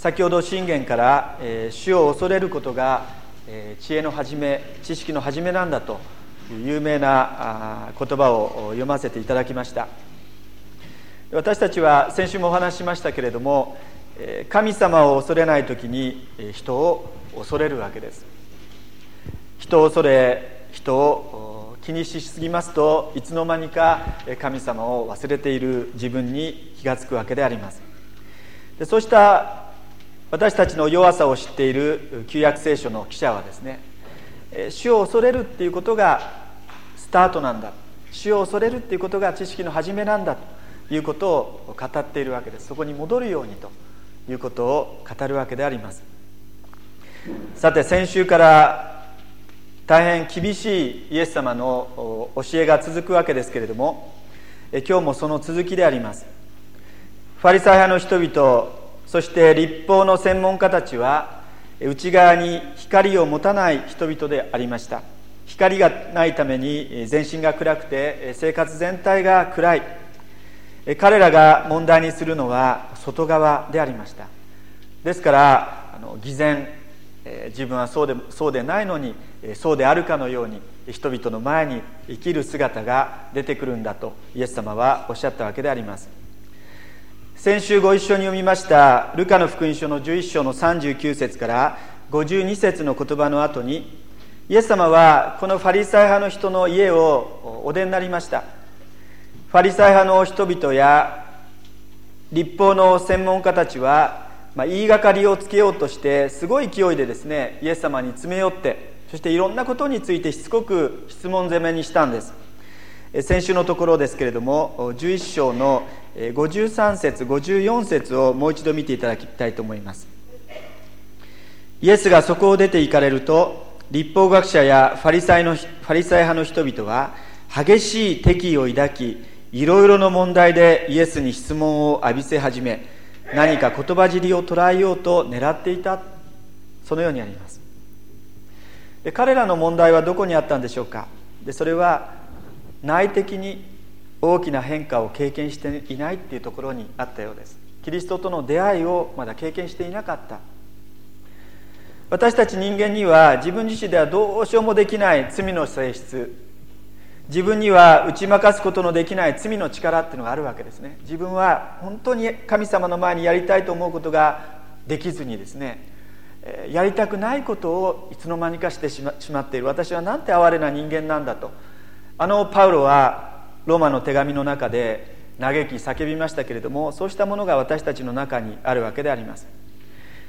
先ほど信玄から、え、主を恐れることが、え、知恵の始め知識の始めなんだという有名な言葉を読ませていただきました。私たちは先週もお話ししましたけれども神様を恐れない時に人を恐れるわけです。人を恐れ人を気にしすぎますといつの間にか神様を忘れている自分に気が付くわけであります。でそうした私たちの弱さを知っている旧約聖書の記者はですね主を恐れるっていうことがスタートなんだ。主を恐れるっていうことが知識の始めなんだ。ということを語っているわけです。そこに戻るようにということを語るわけであります。さて先週から大変厳しいイエス様の教えが続くわけですけれども今日もその続きであります。ファリサイ派の人々そして立法の専門家たちは内側に光を持たない人々でありました。光がないために全身が暗くて生活全体が暗い。彼らが問題にするのは外側でありました。ですからあの偽善自分はそうでそうでないのにそうであるかのように人々の前に生きる姿が出てくるんだとイエス様はおっしゃったわけであります。先週ご一緒に読みましたルカの福音書の11章の39節から52節の言葉の後にイエス様はこのファリサイ派の人の家をお出になりました。ファリサイ派の人々や立法の専門家たちは、まあ、言いがかりをつけようとしてすごい勢いでですねイエス様に詰め寄ってそしていろんなことについてしつこく質問攻めにしたんです。先週のところですけれども11章の53節54節をもう一度見ていただきたいと思います。イエスがそこを出て行かれると立法学者やファリサイのファリサイ派の人々は激しい敵意を抱きいろいろな問題でイエスに質問を浴びせ始め何か言葉尻を捉えようと狙っていたそのようにあります。で彼らの問題はどこにあったんでしょうか。でそれは内的に大きな変化を経験していないっていうところにあったようです。キリストとの出会いをまだ経験していなかった。私たち人間には自分自身ではどうしようもできない罪の性質。自分には打ち負かすことのできない罪の力っていうのがあるわけですね。自分は本当に神様の前にやりたいと思うことができずにですねやりたくないことをいつの間にかしてしまっている。私はなんて哀れな人間なんだと。あのパウロはローマの手紙の中で嘆き叫びましたけれどもそうしたものが私たちの中にあるわけであります。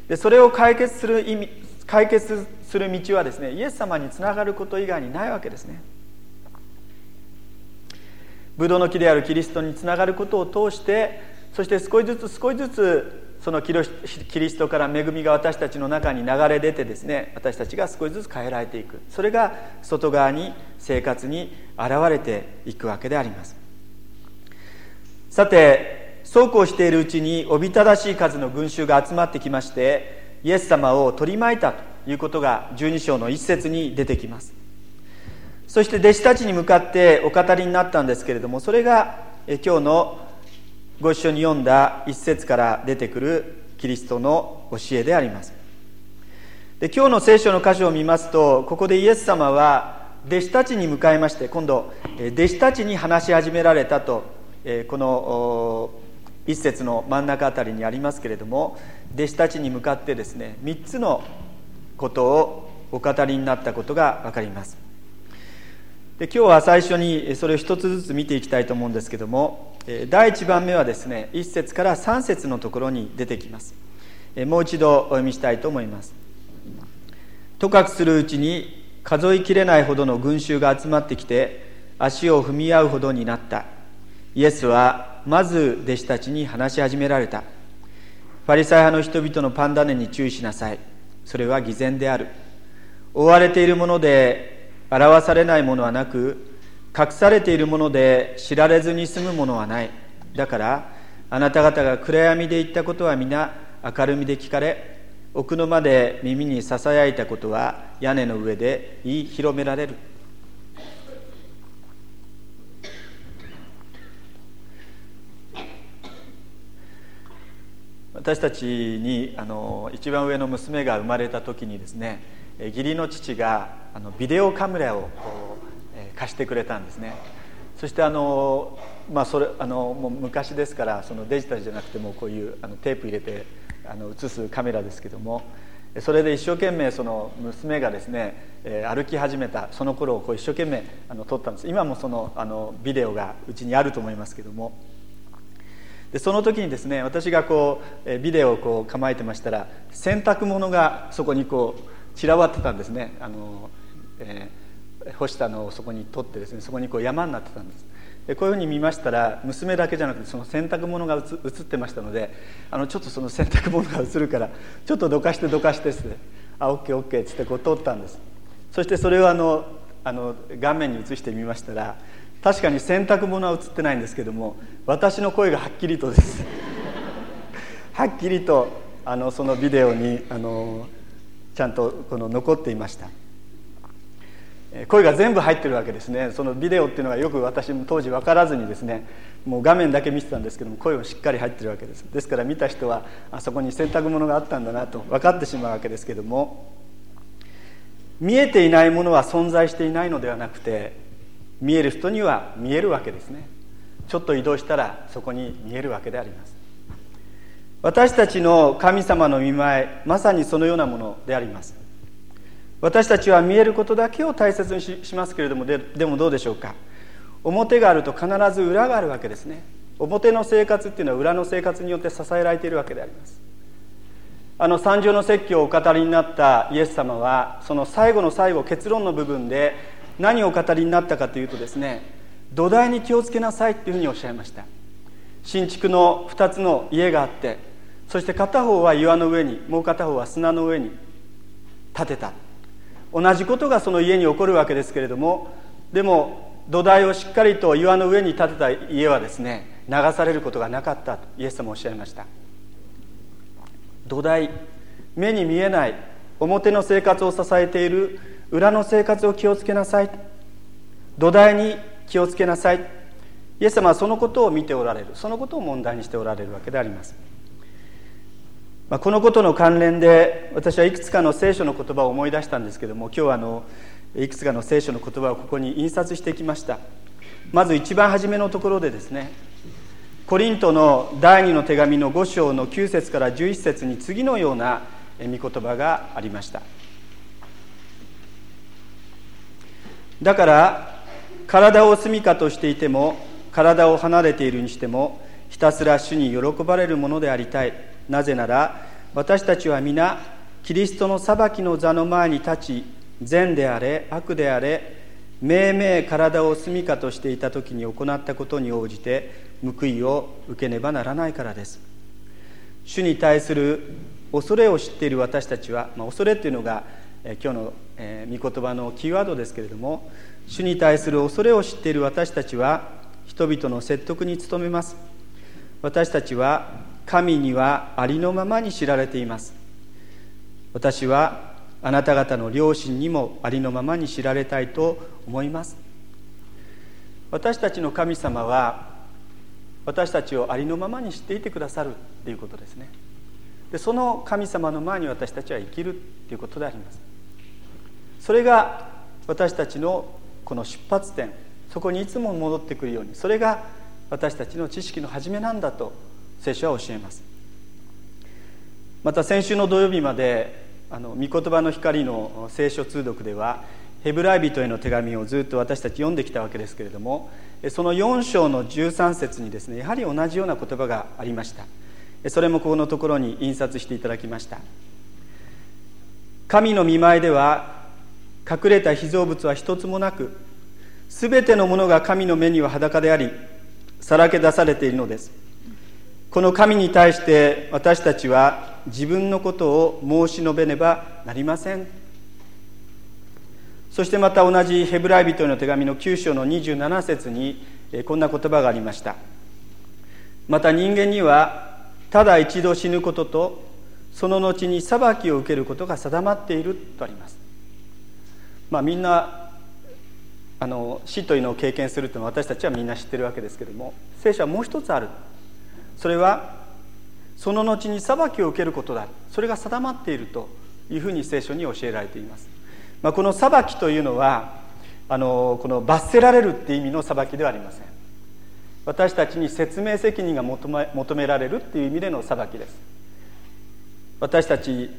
でそれを解決する意味解決する道はですねイエス様につながること以外にないわけですね。ブドウの木であるキリストにつながることを通してそして少しずつ少しずつそのキリストから恵みが私たちの中に流れ出てですね私たちが少しずつ変えられていく。それが外側に生活に現れていくわけであります。さてそうこうしているうちにおびただしい数の群衆が集まってきましてイエス様を取り巻いたということが12章の一節に出てきます。そして弟子たちに向かってお語りになったんですけれどもそれが今日のご一緒に読んだ一節から出てくるキリストの教えであります。で今日の聖書の箇所を見ますとここでイエス様は弟子たちに向かいまして今度弟子たちに話し始められたとこの一節の真ん中あたりにありますけれども弟子たちに向かってですね3つのことをお語りになったことが分かります。で今日は最初にそれを一つずつ見ていきたいと思うんですけれども第1番目はですね1節から3節のところに出てきます。もう一度お読みしたいと思いますとかくするうちに数えきれないほどの群衆が集まってきて足を踏み合うほどになった。イエスはまず弟子たちに話し始められた。ファリサイ派の人々のパンダネに注意しなさい。それは偽善である。覆われているもので表されないものはなく隠されているもので知られずに済むものはない。だからあなた方が暗闇で言ったことは皆明るみで聞かれ奥の間で耳にささやいたことは屋根の上で言い広められる。私たちにあの一番上の娘が生まれた時にですね義理の父があのビデオカメラを貸してくれたんですね。そしてあの、まあ、それあのもう昔ですからそのデジタルじゃなくてもこういうあのテープ入れてあの映すカメラですけどもそれで一生懸命その娘がですね、え歩き始めたその頃をこう一生懸命あの撮ったんです。今もそのあのビデオがうちにあると思いますけども。でその時にですね私がこうビデオをこう構えてましたら洗濯物がそこにこう散らばってたんですね。あの、えー、干したのをそこに取ってですねそこにこう山になってたんです。こういうふうに見ましたら娘だけじゃなくてその洗濯物が映ってましたのであのちょっとその洗濯物が映るからちょっとどかしてどかしてですねあオッケーオッケーっつってこう通ったんです。そしてそれをあのあの画面に映してみましたら確かに洗濯物は映ってないんですけども私の声がはっきりとです。はっきりとあのそのビデオにあのちゃんとこの残っていました。声が全部入ってるわけですね。そのビデオっていうのはよく私も当時分からずにですねもう画面だけ見てたんですけども声もしっかり入ってるわけです。ですから見た人はあそこに洗濯物があったんだなと分かってしまうわけですけども見えていないものは存在していないのではなくて見える人には見えるわけですね。ちょっと移動したらそこに見えるわけであります。私たちの神様の見前まさにそのようなものであります。私たちは見えることだけを大切にしますけれどもででもどうでしょうか？表があると必ず裏があるわけですね。表の生活っていうのは裏の生活によって支えられているわけであります。あの三条の説教をお語りになったイエス様はその最後の最後結論の部分で何をお語りになったかというとですね土台に気をつけなさいっていうふうにおっしゃいました。新築の2つの家があってそして片方は岩の上にもう片方は砂の上に建てた。同じことがその家に起こるわけですけれどもでも土台をしっかりと岩の上に建てた家はですね流されることがなかったとイエス様おっしゃいました。土台目に見えない表の生活を支えている裏の生活を気をつけなさい。土台に気をつけなさい。イエス様はそのことを見ておられる。そのことを問題にしておられるわけであります。まあ、このことの関連で私はいくつかの聖書の言葉を思い出したんですけども今日はあのいくつかの聖書の言葉をここに印刷してきました。まず一番初めのところでですねコリントの第2の手紙の5章の9節から11節に次のような御言葉がありました。だから体を住みかとしていても体を離れているにしてもひたすら主に喜ばれるものでありたい。なぜなら私たちは皆キリストの裁きの座の前に立ち善であれ悪であれ命名体を住みかとしていた時に行ったことに応じて報いを受けねばならないからです。主に対する恐れを知っている私たちは、まあ、恐れっていうのが、え今日の、えー、御言葉のキーワードですけれども主に対する恐れを知っている私たちは人々の説得に努めます。私たちは神にはありのままに知られています。私はあなた方の両親にもありのままに知られたいと思います。私たちの神様は私たちをありのままに知っていてくださるっていうことですね。でその神様の前に私たちは生きるっていうことであります。それが私たちのこの出発点。そこにいつも戻ってくるように。それが私たちの知識の始めなんだと聖書は教えます。また先週の土曜日まであの御言葉の光の聖書通読ではヘブライ人への手紙をずっと私たち読んできたわけですけれどもその4章の13節にですねやはり同じような言葉がありました。それもここのところに印刷していただきました。神の見舞いでは隠れた被造物は一つもなく全てのものが神の目には裸でありさらけ出されているのです。この神に対して私たちは自分のことを申し述べねばなりません。そしてまた同じヘブライ人への手紙の9章の27節にこんな言葉がありました。また人間にはただ一度死ぬこととその後に裁きを受けることが定まっているとあります。まあみんなあの死というのを経験するというのは私たちはみんな知ってるわけですけども聖書はもう一つある。それはその後に裁きを受けることだ。それが定まっているというふうに聖書に教えられています、まあ、この裁きというのはあのこの罰せられるっていう意味の裁きではありません。私たちに説明責任が求め求められるっていう意味での裁きです。私たち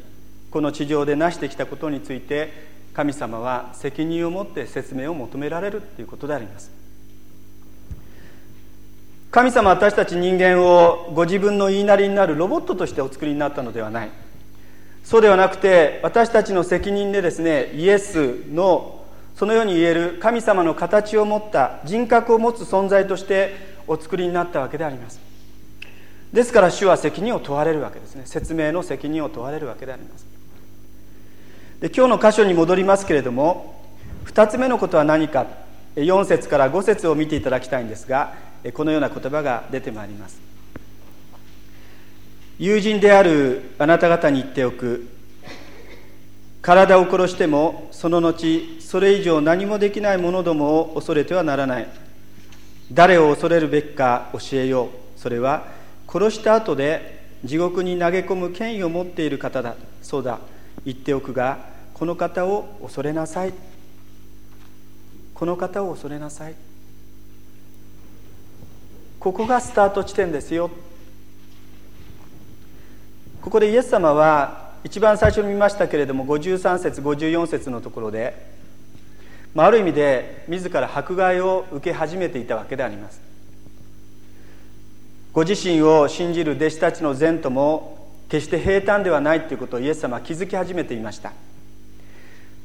この地上で成してきたことについて神様は責任を持って説明を求められるということであります。神様は私たち人間をご自分の言いなりになるロボットとしてお作りになったのではない。そうではなくて私たちの責任でですねイエスのそのように言える神様の形を持った人格を持つ存在としてお作りになったわけであります。ですから主は責任を問われるわけですね。説明の責任を問われるわけであります。で今日の箇所に戻りますけれども2つ目のことは何か。4節から5節を見ていただきたいんですがこのような言葉が出てまいります。友人であるあなた方に言っておく。体を殺してもその後それ以上何もできない者どもを恐れてはならない。誰を恐れるべきか教えよう。それは殺した後で地獄に投げ込む権威を持っている方だ。そうだ。言っておくがこの方を恐れなさい。この方を恐れなさい。ここがスタート地点ですよ。ここでイエス様は一番最初に見ましたけれども53節54節のところで、まあ、ある意味で自ら迫害を受け始めていたわけであります。ご自身を信じる弟子たちの善とも決して平坦ではないということをイエス様は気づき始めていました。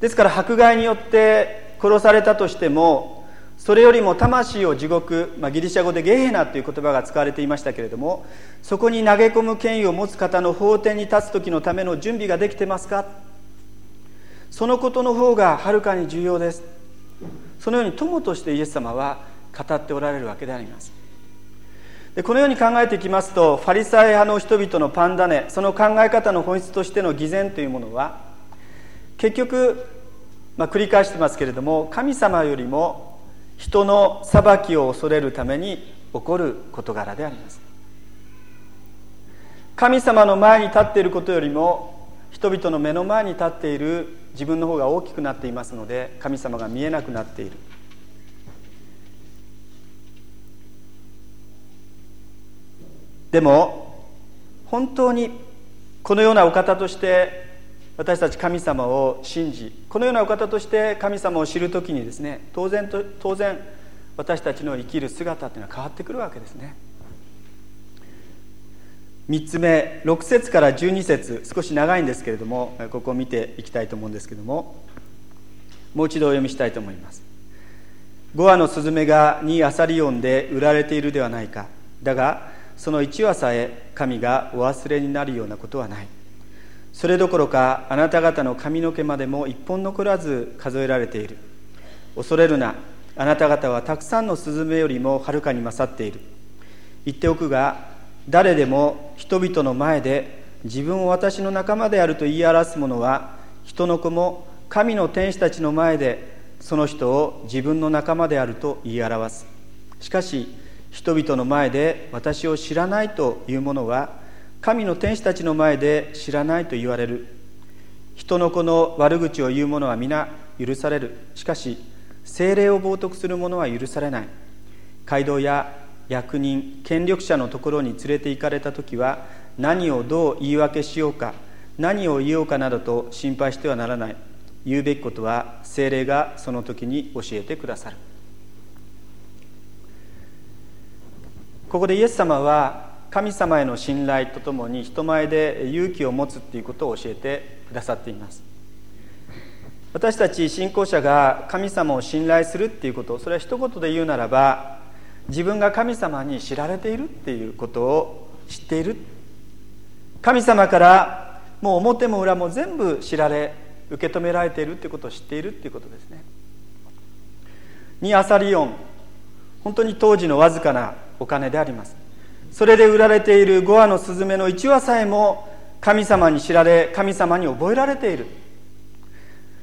ですから迫害によって殺されたとしてもそれよりも魂を地獄、まあ、ギリシャ語でゲーナという言葉が使われていましたけれどもそこに投げ込む権威を持つ方の法廷に立つ時のための準備ができてますか？そのことの方がはるかに重要です。そのように友としてイエス様は語っておられるわけであります。でこのように考えていきますとファリサイ派の人々のパンダネその考え方の本質としての偽善というものは結局、まあ、繰り返してますけれども神様よりも人の裁きを恐れるために起こる事柄であります。神様の前に立っていることよりも人々の目の前に立っている自分の方が大きくなっていますので神様が見えなくなっている。でも本当にこのようなお方として私たち神様を信じこのようなお方として神様を知る時にですね当然と当然私たちの生きる姿っていうのは変わってくるわけですね。3つ目6節から12節少し長いんですけれどもここを見ていきたいと思うんですけどももう一度お読みしたいと思います。5羽のスズメが2アサリオンで売られているではないか。だがその1羽さえ神がお忘れになるようなことはない。それどころかあなた方の髪の毛までも一本残らず数えられている。恐れるな。あなた方はたくさんのスズメよりもはるかに勝っている。言っておくが誰でも人々の前で自分を私の仲間であると言い表す者は人の子も神の天使たちの前でその人を自分の仲間であると言い表す。しかし人々の前で私を知らないという者は神の天使たちの前で知らないと言われる。人の子の悪口を言う者は皆許される。しかし精霊を冒涜する者は許されない。街道や役人権力者のところに連れて行かれた時は何をどう言い訳しようか何を言おうかなどと心配してはならない。言うべきことは精霊がその時に教えてくださる。ここでイエス様は神様への信頼とともに人前で勇気を持つっていうことを教えてくださっています。私たち信仰者が神様を信頼するっていうことそれは一言で言うならば自分が神様に知られているっていうことを知っている。神様からもう表も裏も全部知られ受け止められているってことを知っているっていうことですね。にアサリオン本当に当時のわずかなお金であります。それで売られている5羽のスズメの1羽さえも神様に知られ神様に覚えられている。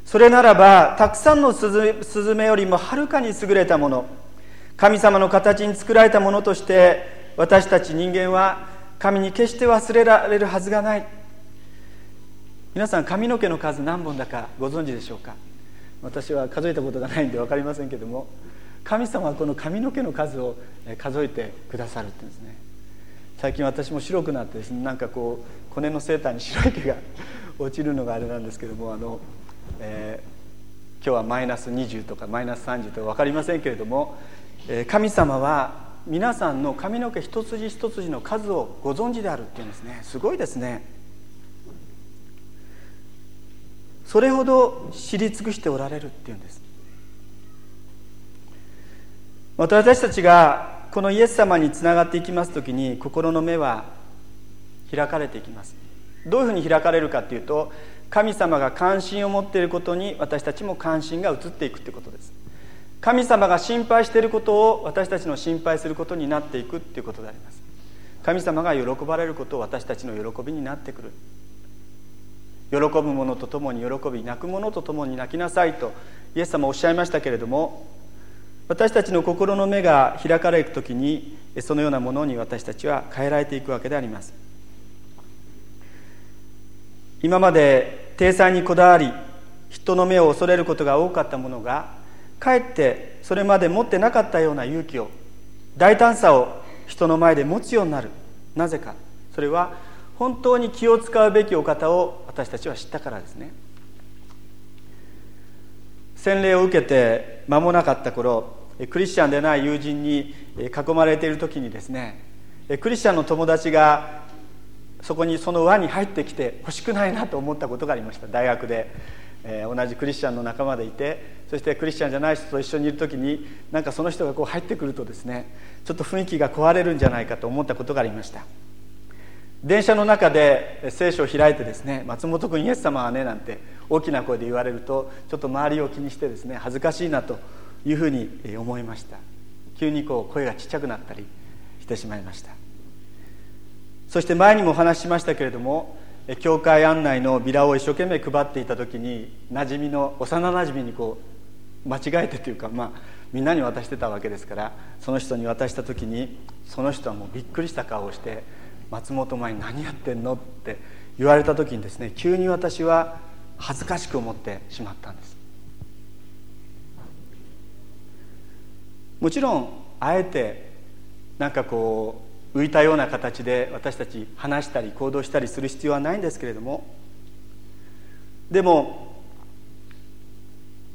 それならばたくさんのスズメよりもはるかに優れたもの神様の形に作られたものとして私たち人間は神に決して忘れられるはずがない。皆さん髪の毛の数何本だかご存知でしょうか？私は数えたことがないんで分かりませんけども神様はこの髪の毛の数を数えてくださるって言うんですね。最近私も白くなってですねなんかこう骨のセーターに白い毛が落ちるのがあれなんですけどもあの、えー、今日はマイナス20とかマイナス30とか分かりませんけれども、えー、神様は皆さんの髪の毛一筋一筋の数をご存知であるっていうんですね。すごいですね。それほど知り尽くしておられるっていうんです。また私たちがこのイエス様につながっていきます時に心の目は開かれていきます。どういうふうに開かれるかっていうと神様が関心を持っていることに私たちも関心が移っていくってことです。神様が心配していることを私たちの心配することになっていくっていうことであります。神様が喜ばれることを私たちの喜びになってくる。喜ぶ者と共に喜び泣く者と共に泣きなさいとイエス様おっしゃいましたけれども私たちの心の目が開かれる時にそのようなものに私たちは変えられていくわけであります。今まで体裁にこだわり人の目を恐れることが多かったものがかえってそれまで持ってなかったような勇気を大胆さを人の前で持つようになる。なぜか。それは本当に気を使うべきお方を私たちは知ったからですね。洗礼を受けて間もなかった頃クリスチャンでない友人に囲まれている時にですねクリスチャンの友達がそこにその輪に入ってきて欲しくないなと思ったことがありました。大学で、えー、同じクリスチャンの仲間でいてそしてクリスチャンじゃない人と一緒にいる時になんかその人がこう入ってくるとですねちょっと雰囲気が壊れるんじゃないかと思ったことがありました。電車の中で聖書を開いてですね松本君イエス様はねなんて大きな声で言われるとちょっと周りを気にしてですね恥ずかしいなというふうに思いました。急にこう声がちっちゃくなったりしてしまいました。そして前にもお話ししましたけれども教会案内のビラを一生懸命配っていた時に馴染みの幼なじみにこう間違えてというかまあみんなに渡してたわけですからその人に渡した時にその人はもうびっくりした顔をして松本前に何やってんのって言われた時にですね急に私は恥ずかしく思ってしまったんです。もちろんあえてなんかこう浮いたような形で私たち話したり行動したりする必要はないんですけれどもでも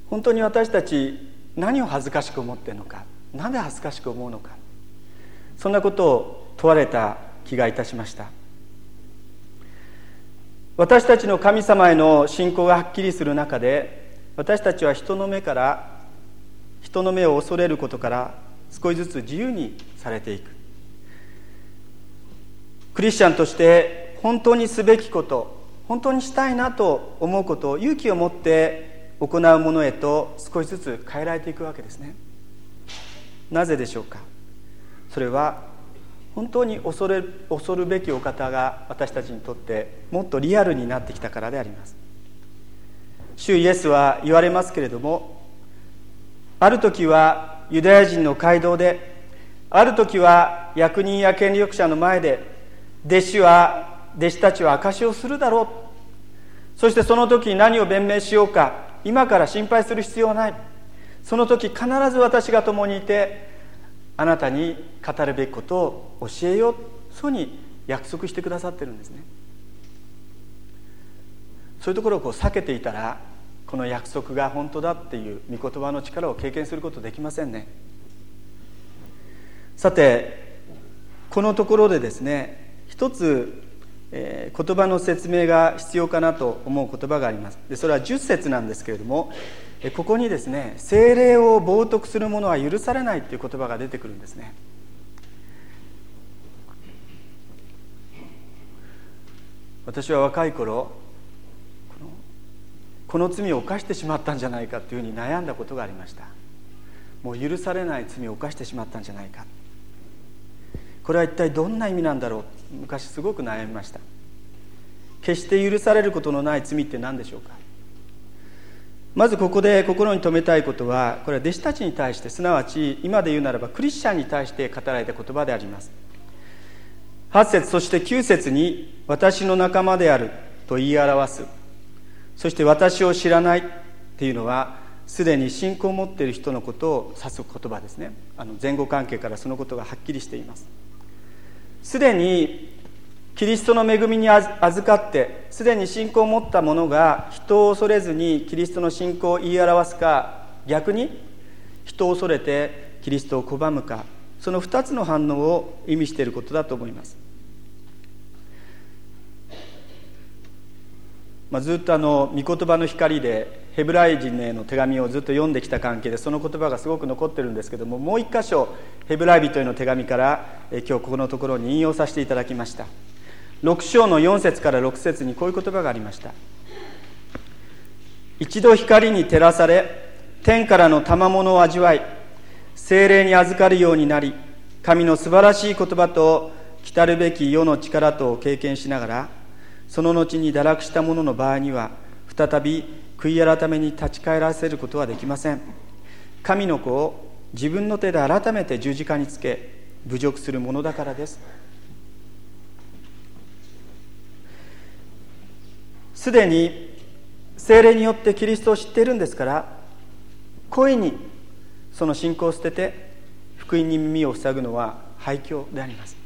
本当に私たち何を恥ずかしく思っているのかなぜ恥ずかしく思うのかそんなことを問われた気がいたしました。私たちの神様への信仰がはっきりする中で私たちは人の目から人の目を恐れることから少しずつ自由にされていく。クリスチャンとして本当にすべきこと本当にしたいなと思うことを勇気を持って行うものへと少しずつ変えられていくわけですね。なぜでしょうか？それは本当に恐れ恐るべきお方が私たちにとってもっとリアルになってきたからであります。主イエスは言われますけれどもある時はユダヤ人の街道である時は役人や権力者の前で弟子は弟子たちは証しをするだろう。そしてその時に何を弁明しようか今から心配する必要はない。その時必ず私が共にいてあなたに語るべきことを教えよう。そうに約束してくださってるんですね。そういうところをこう避けていたらこの約束が本当だっていう御言葉の力を経験することできませんね。さてこのところでですね一つ、えー、言葉の説明が必要かなと思う言葉があります。でそれは10節なんですけれどもここにですね精霊を冒涜する者は許されないという言葉が出てくるんですね。私は若い頃このこの罪を犯してしまったんじゃないかというふうに悩んだことがありました。もう許されない罪を犯してしまったんじゃないか。これは一体どんな意味なんだろう。昔すごく悩みました。決して許されることのない罪って何でしょうか。まずここで心に留めたいことはこれは弟子たちに対してすなわち今で言うならばクリスチャンに対して語られた言葉であります。8節そして9節に私の仲間であると言い表す。そして私を知らないっていうのはすでに信仰を持っている人のことを指す言葉ですね。あの前後関係からそのことがはっきりしています。すでにキリストの恵みに預かってすでに信仰を持った者が人を恐れずにキリストの信仰を言い表すか逆に人を恐れてキリストを拒むかその2つの反応を意味していることだと思います。まあ、ずっとあの御言葉の光でヘブライ人への手紙をずっと読んできた関係でその言葉がすごく残ってるんですけどももう一箇所ヘブライ人への手紙から今日ここのところに引用させていただきました。6章の4節から6節にこういう言葉がありました。一度光に照らされ天からの賜物を味わい精霊に預かるようになり神の素晴らしい言葉と来るべき世の力とを経験しながらその後に堕落した者の場合には再び悔い改めに立ち返らせることはできません。神の子を自分の手で改めて十字架につけ侮辱するものだからです。すでに精霊によってキリストを知っているんですから故意にその信仰を捨てて福音に耳を塞ぐのは廃墟であります。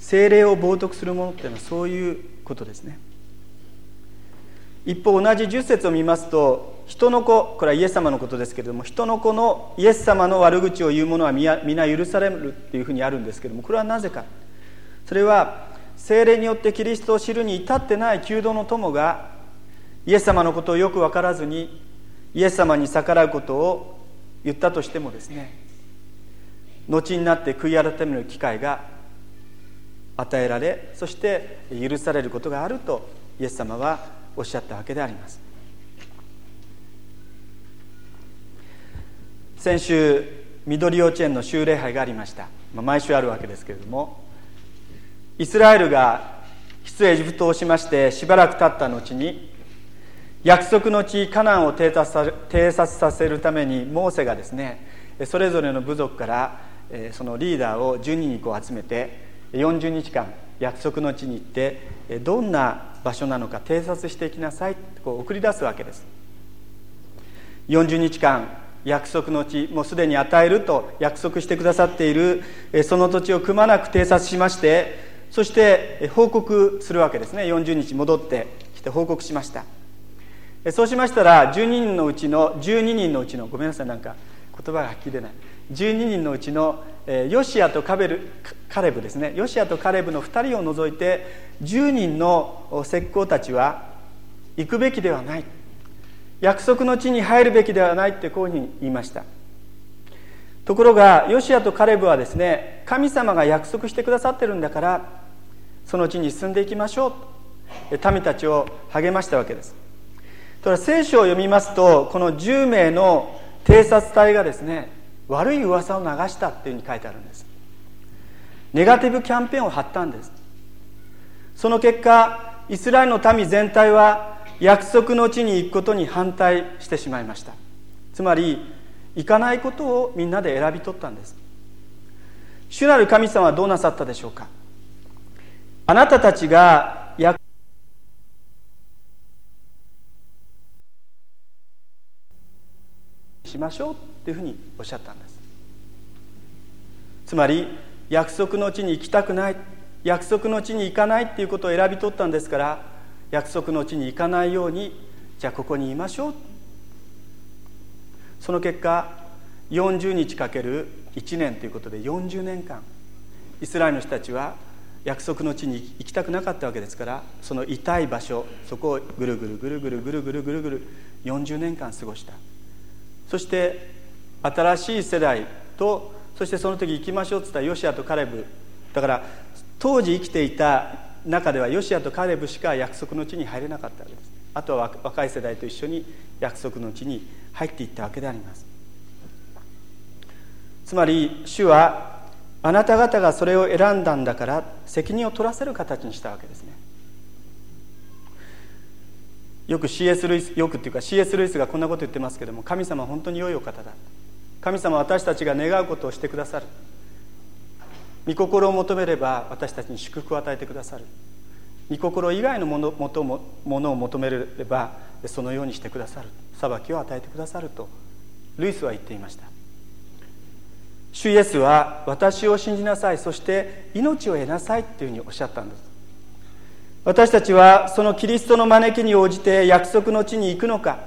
精霊を冒涜するものっていうのはそういうことですね。一方同じ10節を見ますと人の子これはイエス様のことですけれども人の子のイエス様の悪口を言う者は皆許されるっていうふうにあるんですけどもこれはなぜか。それは精霊によってキリストを知るに至ってない求道の友がイエス様のことをよく分からずにイエス様に逆らうことを言ったとしてもですね後になって悔い改める機会が与えられそして許されることがあるとイエス様はおっしゃったわけであります。先週緑幼稚園の修礼拝がありました、まあ、毎週あるわけですけれどもイスラエルが出エジプトをしましてしばらく経った後に約束の地カナンを偵察させるためにモーセがですねそれぞれの部族からそのリーダーを12人こう集めて40日間約束の地に行ってどんな場所なのか偵察していきなさいとこう送り出すわけです。40日間約束の地もうすでに与えると約束してくださっているその土地をくまなく偵察しましてそして報告するわけですね。40日戻ってきて報告しました。そうしましたら12人のうちの12人のうちのごめんなさいなんか言葉がはっきり出ない。12人のうちのヨシアとカベルカレブですね。ヨシアとカレブの2人を除いて10人の石膏たちは行くべきではない。約束の地に入るべきではないってこういうふうに言いました。ところがヨシアとカレブはですね神様が約束してくださってるんだからその地に進んでいきましょう。と民たちを励ましたわけです。ただ聖書を読みますとこの10名の偵察隊がですね悪い噂を流したっていうふうに書いてあるんです。ネガティブキャンペーンを張ったんです。その結果イスラエルの民全体は約束の地に行くことに反対してしまいました。つまり行かないことをみんなで選び取ったんです。主なる神様はどうなさったでしょうか？あなたたちが約しましょうっていうふうにおっしゃったんです。つまり約束の地に行きたくない約束の地に行かないっていうことを選び取ったんですから約束の地に行かないようにじゃあここにいましょう。その結果40日かける1年ということで40年間イスラエルの人たちは約束の地に行きたくなかったわけですからその痛い場所そこをぐるぐるぐるぐるぐるぐるぐるぐる40年間過ごした。そして新しい世代とそしてその時行きましょうって言ったヨシアとカレブ。だから当時生きていた中ではヨシアとカレブしか約束の地に入れなかったわけです。あとは若い世代と一緒に約束の地に入っていったわけであります。つまり主はあなた方がそれを選んだんだから責任を取らせる形にしたわけですね。よく CS ルイスよくっていうか CS ルイスがこんなこと言ってますけども神様は本当に良いお方だ。神様は私たちが願うことをしてくださる。御心を求めれば私たちに祝福を与えてくださる。御心以外のものものを求めればそのようにしてくださる。裁きを与えてくださるとルイスは言っていました。主イエスは私を信じなさいそして命を得なさいっていうふうにおっしゃったんです。私たちはそのキリストの招きに応じて約束の地に行くのか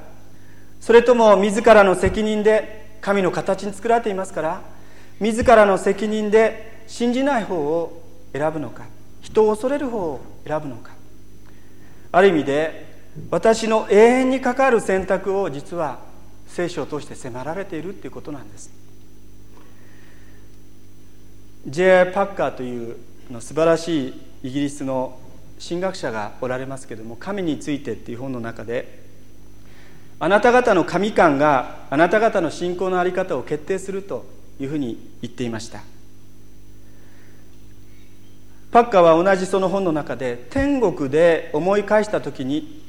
それとも自らの責任で神の形に作られていますから自らの責任で信じない方を選ぶのか人を恐れる方を選ぶのかある意味で私の永遠に関わる選択を実は聖書を通して迫られているということなんです。J.I. パッカーというの素晴らしいイギリスの神学者がおられますけども「神について」っていう本の中であなた方の神観があなた方の信仰の在り方を決定するというふうに言っていましたパッカーは同じその本の中で天国で思い返した時に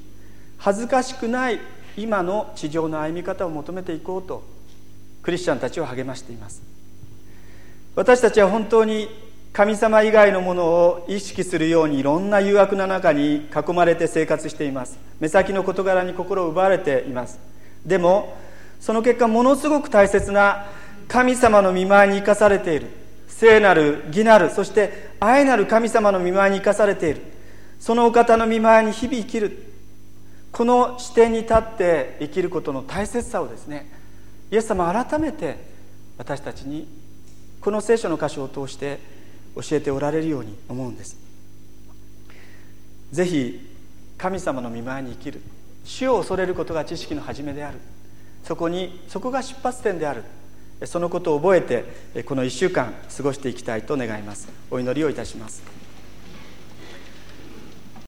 恥ずかしくない今の地上の歩み方を求めていこうとクリスチャンたちを励ましています私たちは本当に神様以外のものを意識するようにいろんな誘惑の中に囲まれて生活しています。目先の事柄に心を奪われています。でもその結果ものすごく大切な神様の見舞いに生かされている。聖なる義なるそして愛なる神様の見舞いに生かされている。そのお方の見舞いに日々生きる。この視点に立って生きることの大切さをですねイエス様改めて私たちにこの聖書の箇所を通して教えておられるように思うんです。ぜひ神様の見前に生きる。主を恐れることが知識の始めである。そこにそこが出発点である。そのことを覚えてこの1週間過ごしていきたいと願います。お祈りをいたします。